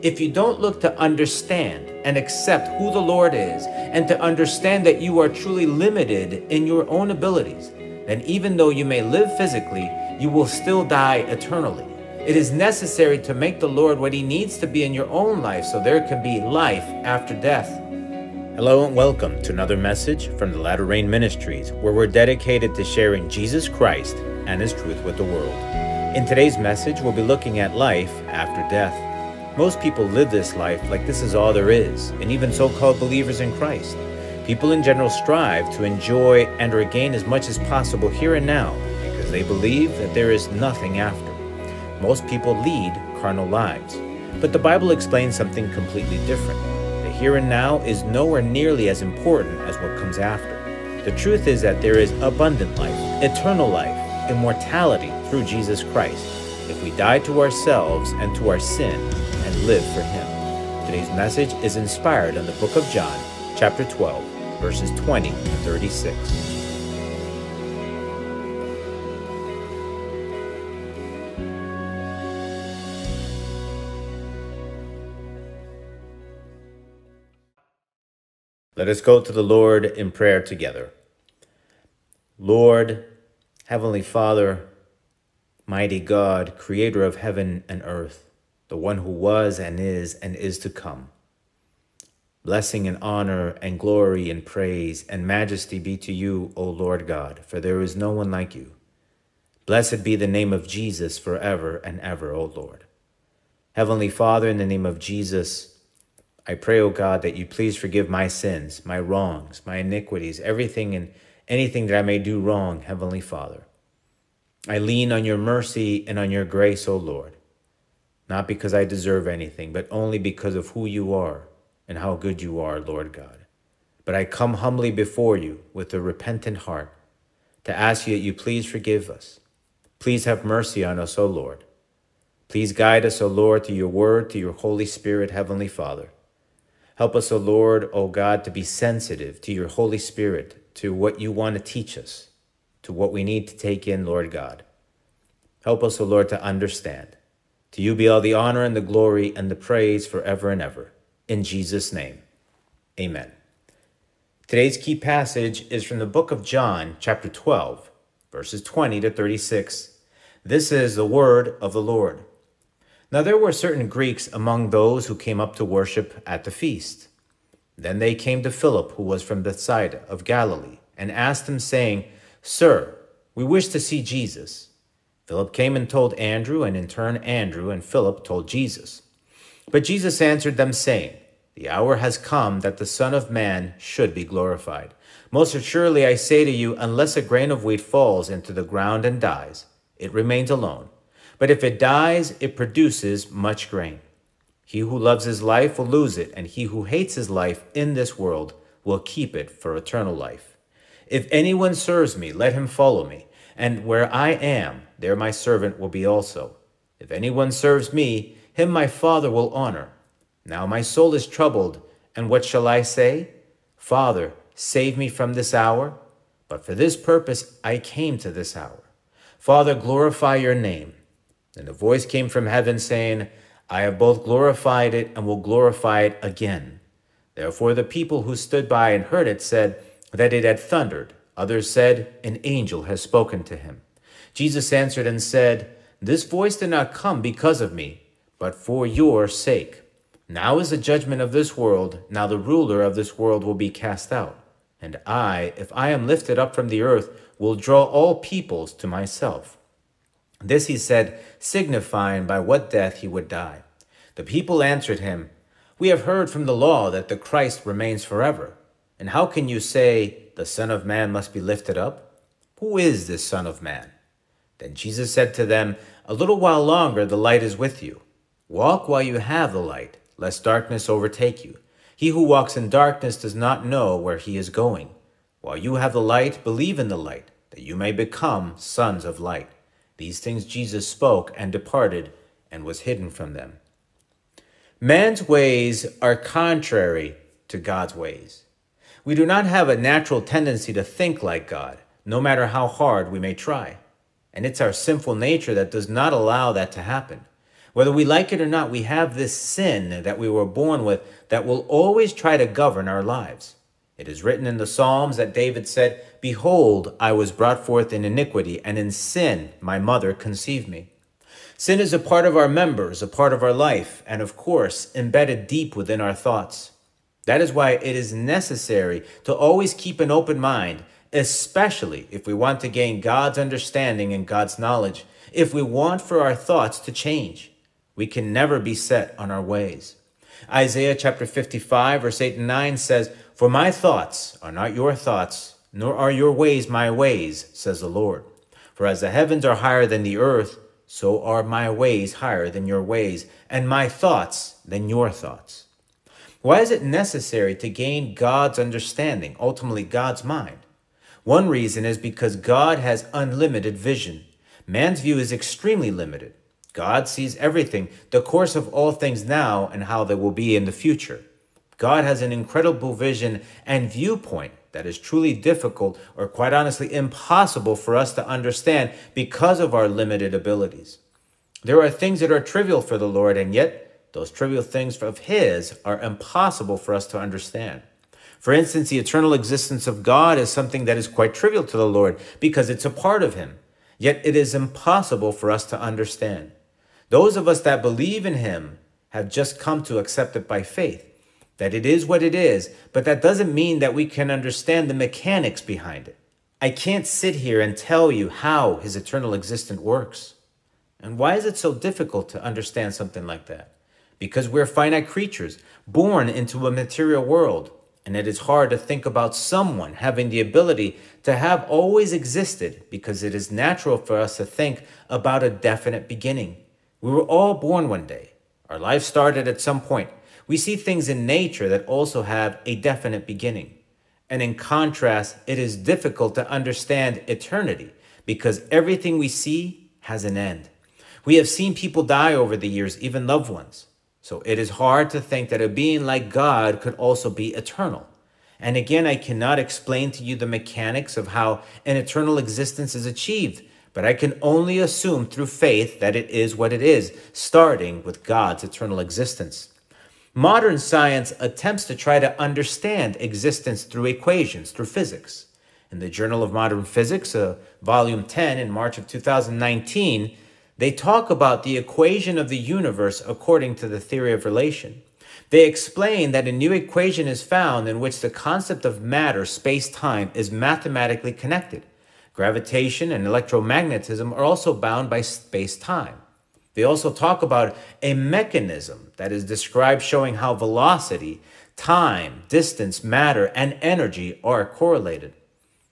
if you don't look to understand and accept who the Lord is and to understand that you are truly limited in your own abilities, then even though you may live physically, you will still die eternally. It is necessary to make the Lord what He needs to be in your own life so there can be life after death. Hello and welcome to another message from the Latter Rain Ministries, where we're dedicated to sharing Jesus Christ and His truth with the world. In today's message, we'll be looking at life after death. Most people live this life like this is all there is, and even so called believers in Christ. People in general strive to enjoy and regain as much as possible here and now because they believe that there is nothing after. Most people lead carnal lives, but the Bible explains something completely different. The here and now is nowhere nearly as important as what comes after. The truth is that there is abundant life, eternal life, immortality through Jesus Christ if we die to ourselves and to our sin live for Him. Today's message is inspired on the book of John, chapter 12, verses 20 to 36. Let us go to the Lord in prayer together. Lord, Heavenly Father, mighty God, creator of heaven and earth, the one who was and is and is to come. Blessing and honor and glory and praise and majesty be to you, O Lord God, for there is no one like you. Blessed be the name of Jesus forever and ever, O Lord. Heavenly Father, in the name of Jesus, I pray, O God, that you please forgive my sins, my wrongs, my iniquities, everything and anything that I may do wrong, Heavenly Father. I lean on your mercy and on your grace, O Lord not because I deserve anything, but only because of who you are and how good you are, Lord God. But I come humbly before you with a repentant heart to ask you that you please forgive us. Please have mercy on us, O Lord. Please guide us, O Lord, to your word, to your Holy Spirit, Heavenly Father. Help us, O Lord, O God, to be sensitive to your Holy Spirit, to what you want to teach us, to what we need to take in, Lord God. Help us, O Lord, to understand. To you be all the honor and the glory and the praise forever and ever. In Jesus' name, amen. Today's key passage is from the book of John, chapter 12, verses 20 to 36. This is the word of the Lord. Now there were certain Greeks among those who came up to worship at the feast. Then they came to Philip, who was from Bethsaida of Galilee, and asked him, saying, Sir, we wish to see Jesus. Philip came and told Andrew, and in turn Andrew and Philip told Jesus. But Jesus answered them, saying, The hour has come that the Son of Man should be glorified. Most assuredly I say to you, unless a grain of wheat falls into the ground and dies, it remains alone. But if it dies, it produces much grain. He who loves his life will lose it, and he who hates his life in this world will keep it for eternal life. If anyone serves me, let him follow me, and where I am, there my servant will be also. If anyone serves me, him my Father will honor. Now my soul is troubled, and what shall I say? Father, save me from this hour. But for this purpose I came to this hour. Father, glorify your name. And a voice came from heaven saying, I have both glorified it and will glorify it again. Therefore the people who stood by and heard it said that it had thundered. Others said, An angel has spoken to him. Jesus answered and said, This voice did not come because of me, but for your sake. Now is the judgment of this world, now the ruler of this world will be cast out. And I, if I am lifted up from the earth, will draw all peoples to myself. This he said, signifying by what death he would die. The people answered him, We have heard from the law that the Christ remains forever. And how can you say, The Son of Man must be lifted up? Who is this Son of Man? Then Jesus said to them, A little while longer the light is with you. Walk while you have the light, lest darkness overtake you. He who walks in darkness does not know where he is going. While you have the light, believe in the light, that you may become sons of light. These things Jesus spoke and departed and was hidden from them. Man's ways are contrary to God's ways. We do not have a natural tendency to think like God, no matter how hard we may try and it's our sinful nature that does not allow that to happen. Whether we like it or not, we have this sin that we were born with that will always try to govern our lives. It is written in the Psalms that David said, Behold, I was brought forth in iniquity, and in sin my mother conceived me. Sin is a part of our members, a part of our life, and of course, embedded deep within our thoughts. That is why it is necessary to always keep an open mind, especially if we want to gain God's understanding and God's knowledge, if we want for our thoughts to change. We can never be set on our ways. Isaiah chapter 55, verse 8 and 9 says, For my thoughts are not your thoughts, nor are your ways my ways, says the Lord. For as the heavens are higher than the earth, so are my ways higher than your ways, and my thoughts than your thoughts. Why is it necessary to gain God's understanding, ultimately God's mind? One reason is because God has unlimited vision. Man's view is extremely limited. God sees everything, the course of all things now and how they will be in the future. God has an incredible vision and viewpoint that is truly difficult or quite honestly impossible for us to understand because of our limited abilities. There are things that are trivial for the Lord, and yet those trivial things of His are impossible for us to understand. For instance, the eternal existence of God is something that is quite trivial to the Lord because it's a part of Him, yet it is impossible for us to understand. Those of us that believe in him have just come to accept it by faith, that it is what it is, but that doesn't mean that we can understand the mechanics behind it. I can't sit here and tell you how his eternal existence works. And why is it so difficult to understand something like that? Because we're finite creatures, born into a material world, and it is hard to think about someone having the ability to have always existed because it is natural for us to think about a definite beginning. We were all born one day. Our life started at some point. We see things in nature that also have a definite beginning. And in contrast, it is difficult to understand eternity because everything we see has an end. We have seen people die over the years, even loved ones. So it is hard to think that a being like God could also be eternal. And again, I cannot explain to you the mechanics of how an eternal existence is achieved but I can only assume through faith that it is what it is, starting with God's eternal existence. Modern science attempts to try to understand existence through equations, through physics. In the Journal of Modern Physics, uh, volume 10 in March of 2019, they talk about the equation of the universe according to the theory of relation. They explain that a new equation is found in which the concept of matter, space, time is mathematically connected. Gravitation and electromagnetism are also bound by space time. They also talk about a mechanism that is described showing how velocity, time, distance, matter, and energy are correlated.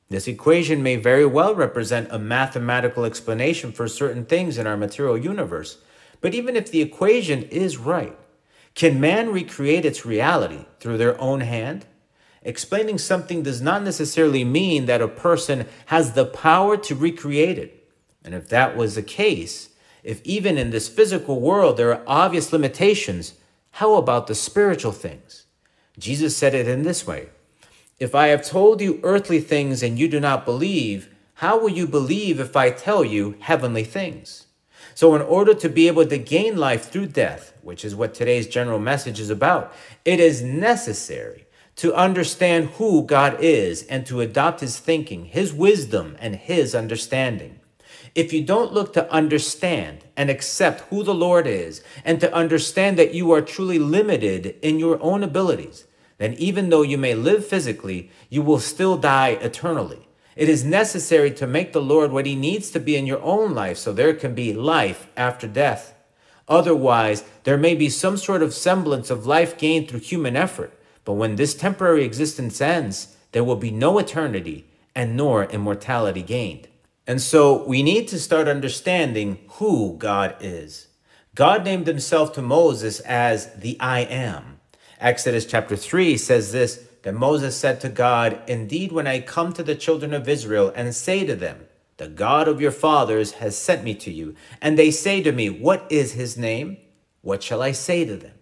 This equation may very well represent a mathematical explanation for certain things in our material universe. But even if the equation is right, can man recreate its reality through their own hand? Explaining something does not necessarily mean that a person has the power to recreate it. And if that was the case, if even in this physical world there are obvious limitations, how about the spiritual things? Jesus said it in this way If I have told you earthly things and you do not believe, how will you believe if I tell you heavenly things? So, in order to be able to gain life through death, which is what today's general message is about, it is necessary to understand who God is and to adopt his thinking, his wisdom, and his understanding. If you don't look to understand and accept who the Lord is and to understand that you are truly limited in your own abilities, then even though you may live physically, you will still die eternally. It is necessary to make the Lord what he needs to be in your own life so there can be life after death. Otherwise, there may be some sort of semblance of life gained through human effort, but when this temporary existence ends, there will be no eternity and nor immortality gained. And so we need to start understanding who God is. God named himself to Moses as the I am. Exodus chapter 3 says this that Moses said to God, Indeed, when I come to the children of Israel and say to them, The God of your fathers has sent me to you, and they say to me, What is his name? What shall I say to them?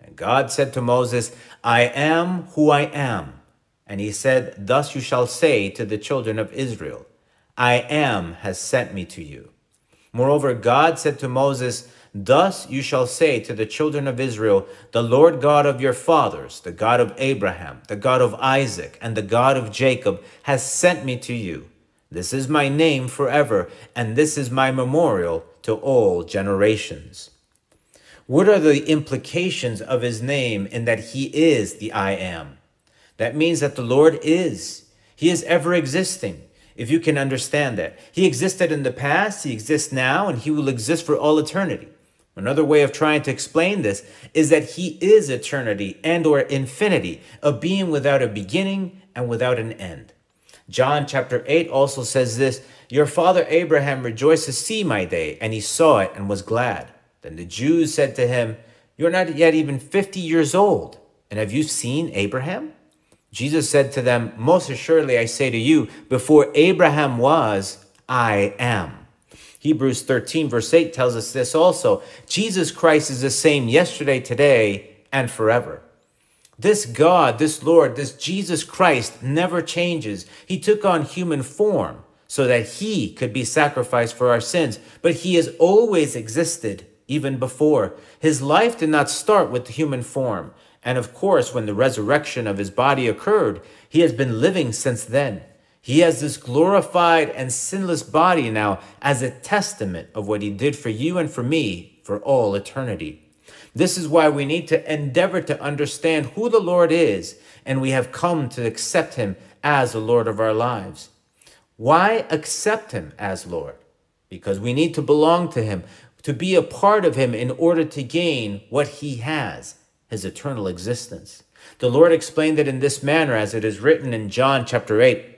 And God said to Moses, I am who I am. And he said, Thus you shall say to the children of Israel, I am has sent me to you. Moreover, God said to Moses, Thus you shall say to the children of Israel, The Lord God of your fathers, the God of Abraham, the God of Isaac, and the God of Jacob, has sent me to you. This is my name forever, and this is my memorial to all generations. What are the implications of his name in that he is the I am? That means that the Lord is. He is ever existing if you can understand that. He existed in the past, he exists now, and he will exist for all eternity. Another way of trying to explain this is that he is eternity and or infinity, a being without a beginning and without an end. John chapter 8 also says this, Your father Abraham rejoiced to see my day, and he saw it and was glad. Then the Jews said to him, You're not yet even 50 years old, and have you seen Abraham? Jesus said to them, Most assuredly I say to you, before Abraham was, I am. Hebrews 13, verse 8 tells us this also. Jesus Christ is the same yesterday, today, and forever. This God, this Lord, this Jesus Christ never changes. He took on human form so that he could be sacrificed for our sins, but he has always existed even before. His life did not start with the human form. And of course, when the resurrection of his body occurred, he has been living since then. He has this glorified and sinless body now as a testament of what he did for you and for me for all eternity. This is why we need to endeavor to understand who the Lord is, and we have come to accept him as the Lord of our lives. Why accept him as Lord? Because we need to belong to him, to be a part of him in order to gain what he has his eternal existence. The Lord explained it in this manner as it is written in John chapter 8.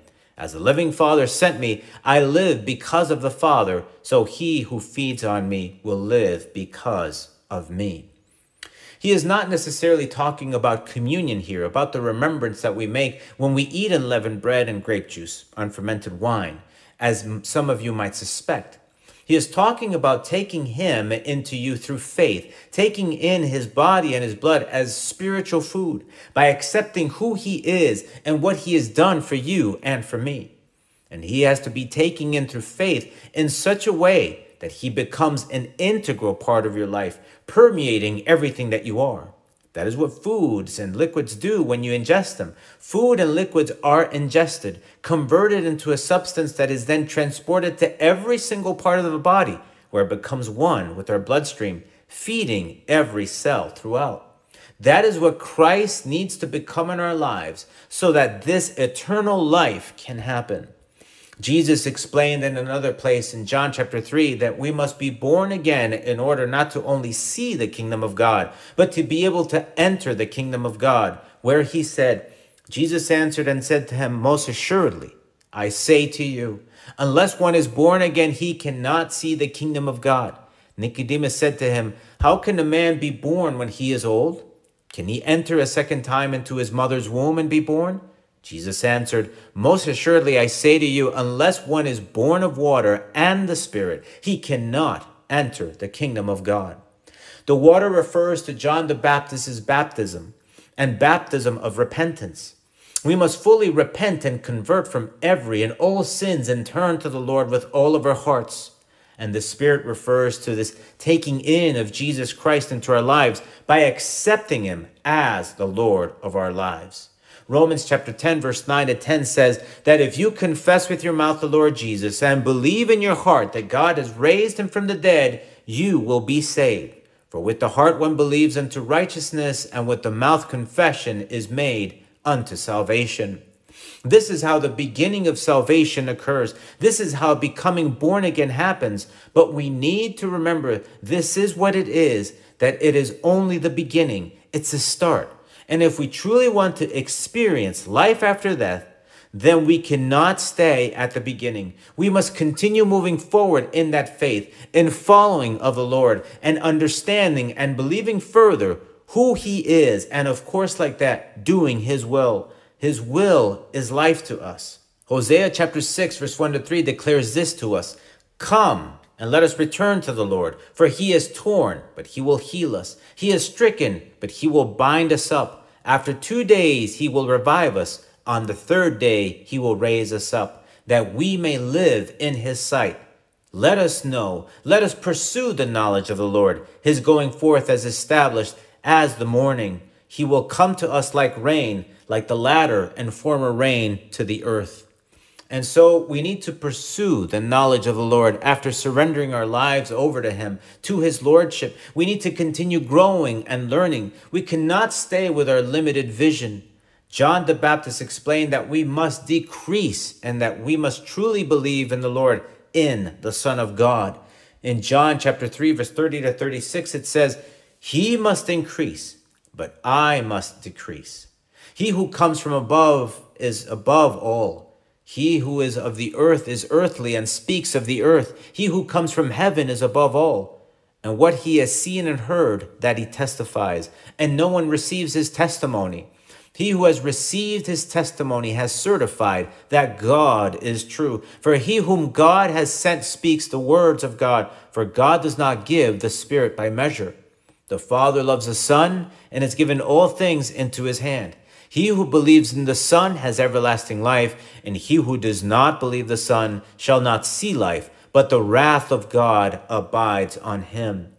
As the living Father sent me, I live because of the Father, so he who feeds on me will live because of me. He is not necessarily talking about communion here, about the remembrance that we make when we eat unleavened bread and grape juice, unfermented wine, as some of you might suspect. He is talking about taking him into you through faith, taking in his body and his blood as spiritual food by accepting who he is and what he has done for you and for me. And he has to be taken in through faith in such a way that he becomes an integral part of your life, permeating everything that you are. That is what foods and liquids do when you ingest them. Food and liquids are ingested, converted into a substance that is then transported to every single part of the body, where it becomes one with our bloodstream, feeding every cell throughout. That is what Christ needs to become in our lives so that this eternal life can happen. Jesus explained in another place in John chapter 3 that we must be born again in order not to only see the kingdom of God, but to be able to enter the kingdom of God, where he said, Jesus answered and said to him, Most assuredly, I say to you, unless one is born again, he cannot see the kingdom of God. Nicodemus said to him, How can a man be born when he is old? Can he enter a second time into his mother's womb and be born? Jesus answered, Most assuredly I say to you, unless one is born of water and the Spirit, he cannot enter the kingdom of God. The water refers to John the Baptist's baptism and baptism of repentance. We must fully repent and convert from every and all sins and turn to the Lord with all of our hearts. And the Spirit refers to this taking in of Jesus Christ into our lives by accepting Him as the Lord of our lives. Romans chapter 10, verse 9 to 10 says that if you confess with your mouth the Lord Jesus and believe in your heart that God has raised him from the dead, you will be saved. For with the heart one believes unto righteousness, and with the mouth confession is made unto salvation. This is how the beginning of salvation occurs. This is how becoming born again happens. But we need to remember this is what it is, that it is only the beginning. It's a start. And if we truly want to experience life after death, then we cannot stay at the beginning. We must continue moving forward in that faith, in following of the Lord, and understanding and believing further who he is, and of course, like that, doing his will. His will is life to us. Hosea chapter 6, verse 1 to 3 declares this to us Come and let us return to the Lord, for he is torn, but he will heal us. He is stricken, but he will bind us up. After two days, he will revive us. On the third day, he will raise us up, that we may live in his sight. Let us know, let us pursue the knowledge of the Lord. His going forth as established as the morning. He will come to us like rain, like the latter and former rain to the earth. And so we need to pursue the knowledge of the Lord after surrendering our lives over to Him, to His Lordship. We need to continue growing and learning. We cannot stay with our limited vision. John the Baptist explained that we must decrease and that we must truly believe in the Lord, in the Son of God. In John chapter 3, verse 30 to 36, it says, He must increase, but I must decrease. He who comes from above is above all. He who is of the earth is earthly and speaks of the earth. He who comes from heaven is above all. And what he has seen and heard, that he testifies, and no one receives his testimony. He who has received his testimony has certified that God is true. For he whom God has sent speaks the words of God, for God does not give the Spirit by measure. The Father loves the Son and has given all things into his hand. He who believes in the Son has everlasting life, and he who does not believe the Son shall not see life, but the wrath of God abides on him.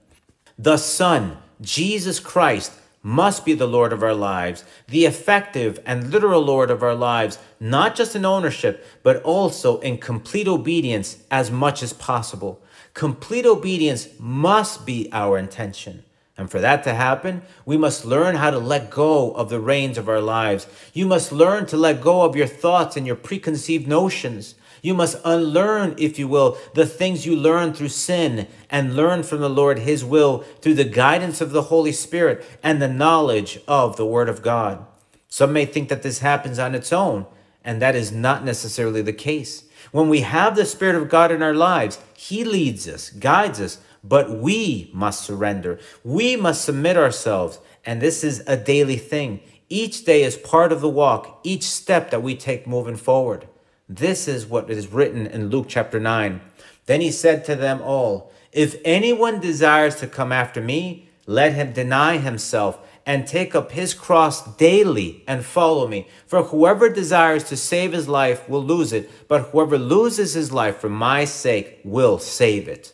The Son, Jesus Christ, must be the Lord of our lives, the effective and literal Lord of our lives, not just in ownership, but also in complete obedience as much as possible. Complete obedience must be our intention. And for that to happen, we must learn how to let go of the reins of our lives. You must learn to let go of your thoughts and your preconceived notions. You must unlearn, if you will, the things you learned through sin and learn from the Lord His will through the guidance of the Holy Spirit and the knowledge of the Word of God. Some may think that this happens on its own, and that is not necessarily the case. When we have the Spirit of God in our lives, He leads us, guides us, but we must surrender. We must submit ourselves. And this is a daily thing. Each day is part of the walk, each step that we take moving forward. This is what is written in Luke chapter 9. Then he said to them all, If anyone desires to come after me, let him deny himself and take up his cross daily and follow me. For whoever desires to save his life will lose it, but whoever loses his life for my sake will save it.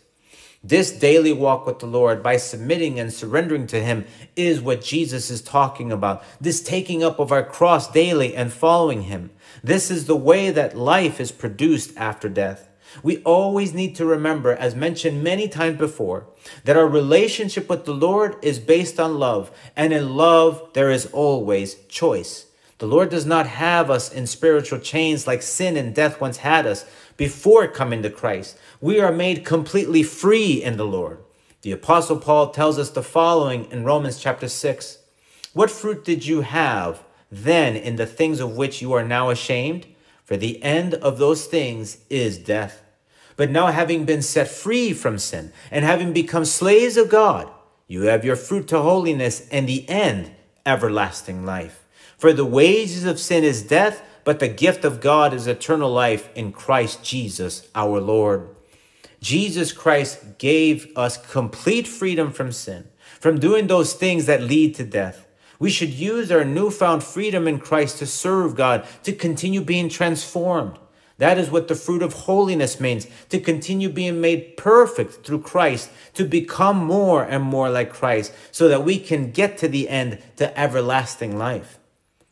This daily walk with the Lord by submitting and surrendering to Him is what Jesus is talking about. This taking up of our cross daily and following Him. This is the way that life is produced after death. We always need to remember, as mentioned many times before, that our relationship with the Lord is based on love, and in love, there is always choice. The Lord does not have us in spiritual chains like sin and death once had us before coming to Christ. We are made completely free in the Lord. The Apostle Paul tells us the following in Romans chapter 6 What fruit did you have then in the things of which you are now ashamed? For the end of those things is death. But now, having been set free from sin and having become slaves of God, you have your fruit to holiness and the end, everlasting life. For the wages of sin is death, but the gift of God is eternal life in Christ Jesus our Lord. Jesus Christ gave us complete freedom from sin, from doing those things that lead to death. We should use our newfound freedom in Christ to serve God, to continue being transformed. That is what the fruit of holiness means to continue being made perfect through Christ, to become more and more like Christ, so that we can get to the end to everlasting life.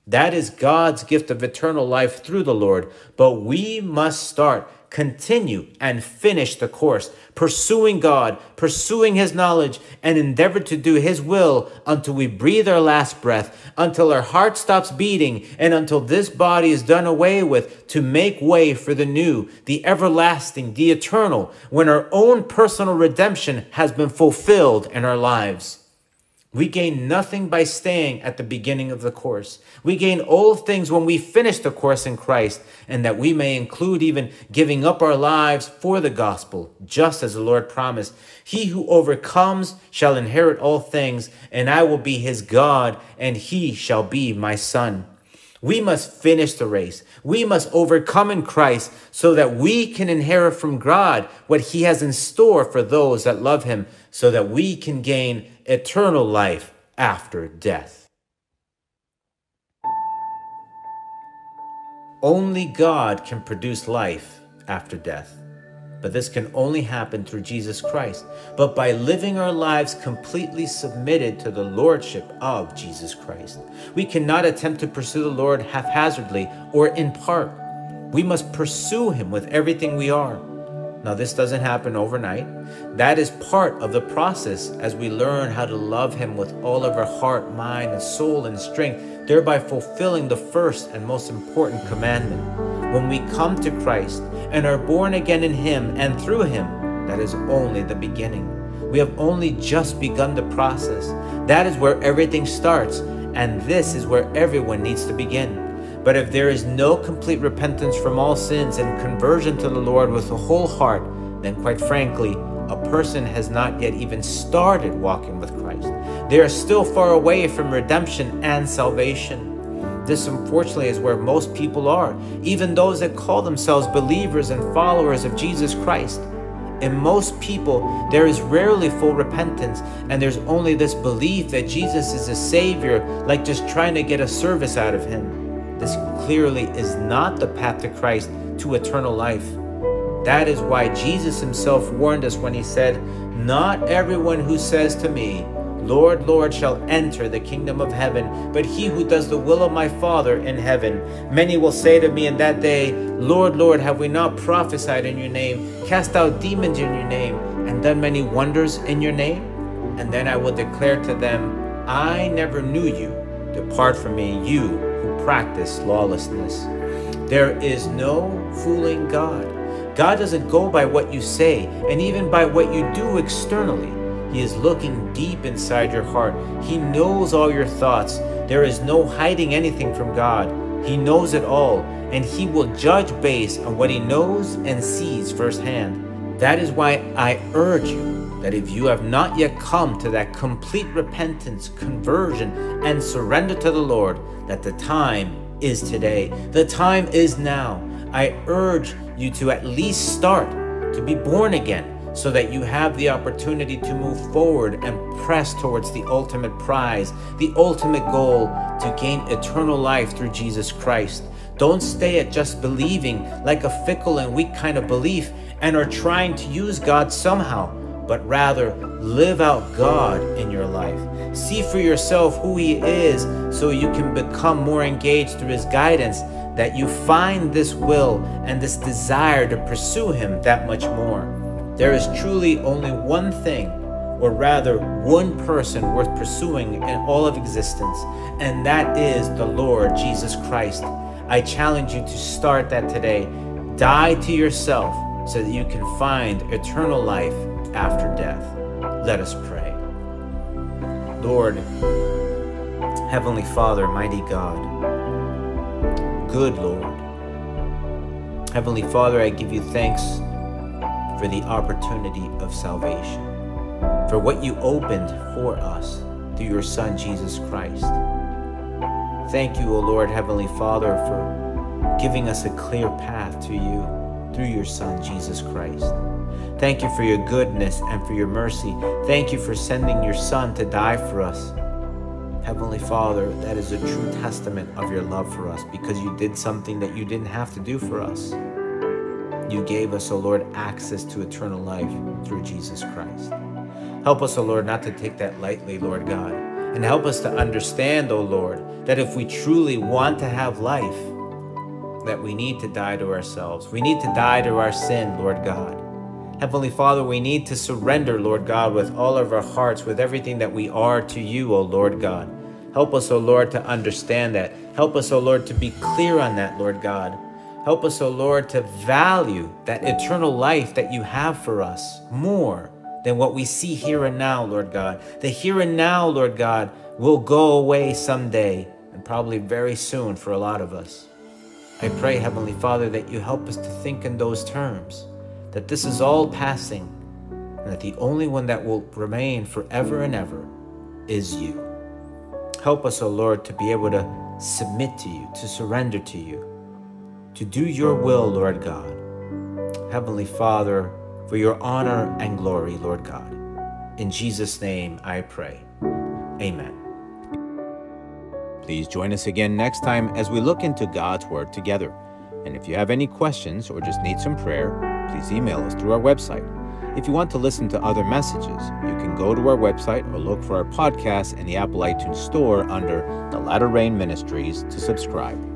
That is God's gift of eternal life through the Lord. But we must start, continue, and finish the course, pursuing God, pursuing His knowledge, and endeavor to do His will until we breathe our last breath, until our heart stops beating, and until this body is done away with to make way for the new, the everlasting, the eternal, when our own personal redemption has been fulfilled in our lives. We gain nothing by staying at the beginning of the course. We gain all things when we finish the course in Christ, and that we may include even giving up our lives for the gospel, just as the Lord promised. He who overcomes shall inherit all things, and I will be his God, and he shall be my son. We must finish the race. We must overcome in Christ so that we can inherit from God what he has in store for those that love him, so that we can gain eternal life after death. Only God can produce life after death. But this can only happen through Jesus Christ, but by living our lives completely submitted to the Lordship of Jesus Christ. We cannot attempt to pursue the Lord haphazardly or in part. We must pursue Him with everything we are. Now, this doesn't happen overnight. That is part of the process as we learn how to love Him with all of our heart, mind, and soul and strength, thereby fulfilling the first and most important commandment. When we come to Christ and are born again in Him and through Him, that is only the beginning. We have only just begun the process. That is where everything starts, and this is where everyone needs to begin. But if there is no complete repentance from all sins and conversion to the Lord with a whole heart, then quite frankly, a person has not yet even started walking with Christ. They are still far away from redemption and salvation. This, unfortunately, is where most people are, even those that call themselves believers and followers of Jesus Christ. In most people, there is rarely full repentance, and there's only this belief that Jesus is a Savior, like just trying to get a service out of Him. This clearly is not the path to Christ to eternal life. That is why Jesus himself warned us when he said, Not everyone who says to me, Lord, Lord, shall enter the kingdom of heaven, but he who does the will of my Father in heaven. Many will say to me in that day, Lord, Lord, have we not prophesied in your name, cast out demons in your name, and done many wonders in your name? And then I will declare to them, I never knew you. Depart from me, you who practice lawlessness. There is no fooling God. God doesn't go by what you say and even by what you do externally. He is looking deep inside your heart. He knows all your thoughts. There is no hiding anything from God. He knows it all, and He will judge based on what He knows and sees firsthand. That is why I urge you that if you have not yet come to that complete repentance, conversion, and surrender to the Lord, that the time is today. The time is now. I urge you to at least start to be born again so that you have the opportunity to move forward and press towards the ultimate prize, the ultimate goal to gain eternal life through Jesus Christ. Don't stay at just believing like a fickle and weak kind of belief and are trying to use God somehow but rather live out God in your life. See for yourself who He is so you can become more engaged through His guidance, that you find this will and this desire to pursue Him that much more. There is truly only one thing, or rather, one person worth pursuing in all of existence, and that is the Lord Jesus Christ. I challenge you to start that today. Die to yourself so that you can find eternal life after death. Let us pray. Lord, Heavenly Father, mighty God, good Lord, Heavenly Father, I give you thanks for the opportunity of salvation, for what you opened for us through your Son, Jesus Christ. Thank you, O Lord, Heavenly Father, for giving us a clear path to you through your Son, Jesus Christ. Thank you for your goodness and for your mercy. Thank you for sending your Son to die for us. Heavenly Father, that is a true testament of your love for us because you did something that you didn't have to do for us. You gave us, O Lord, access to eternal life through Jesus Christ. Help us, O Lord, not to take that lightly, Lord God. And help us to understand, O Lord, that if we truly want to have life, that we need to die to ourselves. We need to die to our sin, Lord God. Heavenly Father, we need to surrender, Lord God, with all of our hearts, with everything that we are to you, O Lord God. Help us, O Lord, to understand that. Help us, O Lord, to be clear on that, Lord God. Help us, O Lord, to value that eternal life that you have for us more than what we see here and now, Lord God. The here and now, Lord God, will go away someday and probably very soon for a lot of us. I pray, Heavenly Father, that you help us to think in those terms, that this is all passing, and that the only one that will remain forever and ever is you. Help us, O oh Lord, to be able to submit to you, to surrender to you, to do your will, Lord God. Heavenly Father, for your honor and glory, Lord God. In Jesus' name I pray. Amen. Please join us again next time as we look into God's Word together. And if you have any questions or just need some prayer, please email us through our website. If you want to listen to other messages, you can go to our website or look for our podcast in the Apple iTunes Store under The Latter Rain Ministries to subscribe.